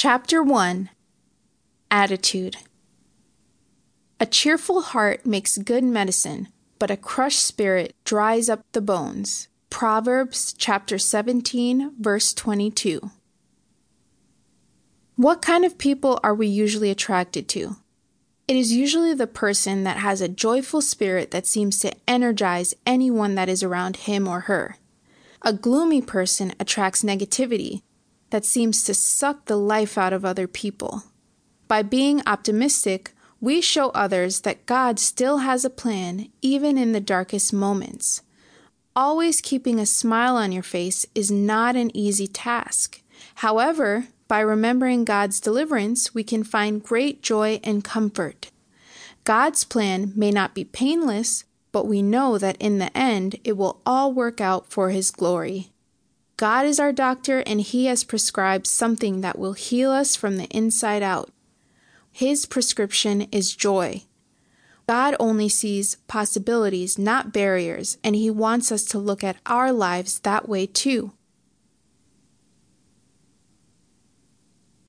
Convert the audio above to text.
Chapter 1 Attitude A cheerful heart makes good medicine, but a crushed spirit dries up the bones. Proverbs chapter 17, verse 22. What kind of people are we usually attracted to? It is usually the person that has a joyful spirit that seems to energize anyone that is around him or her. A gloomy person attracts negativity that seems to suck the life out of other people. By being optimistic, we show others that God still has a plan even in the darkest moments. Always keeping a smile on your face is not an easy task. However, by remembering God's deliverance, we can find great joy and comfort. God's plan may not be painless, but we know that in the end it will all work out for His glory. God is our doctor, and He has prescribed something that will heal us from the inside out. His prescription is joy. God only sees possibilities, not barriers, and He wants us to look at our lives that way too.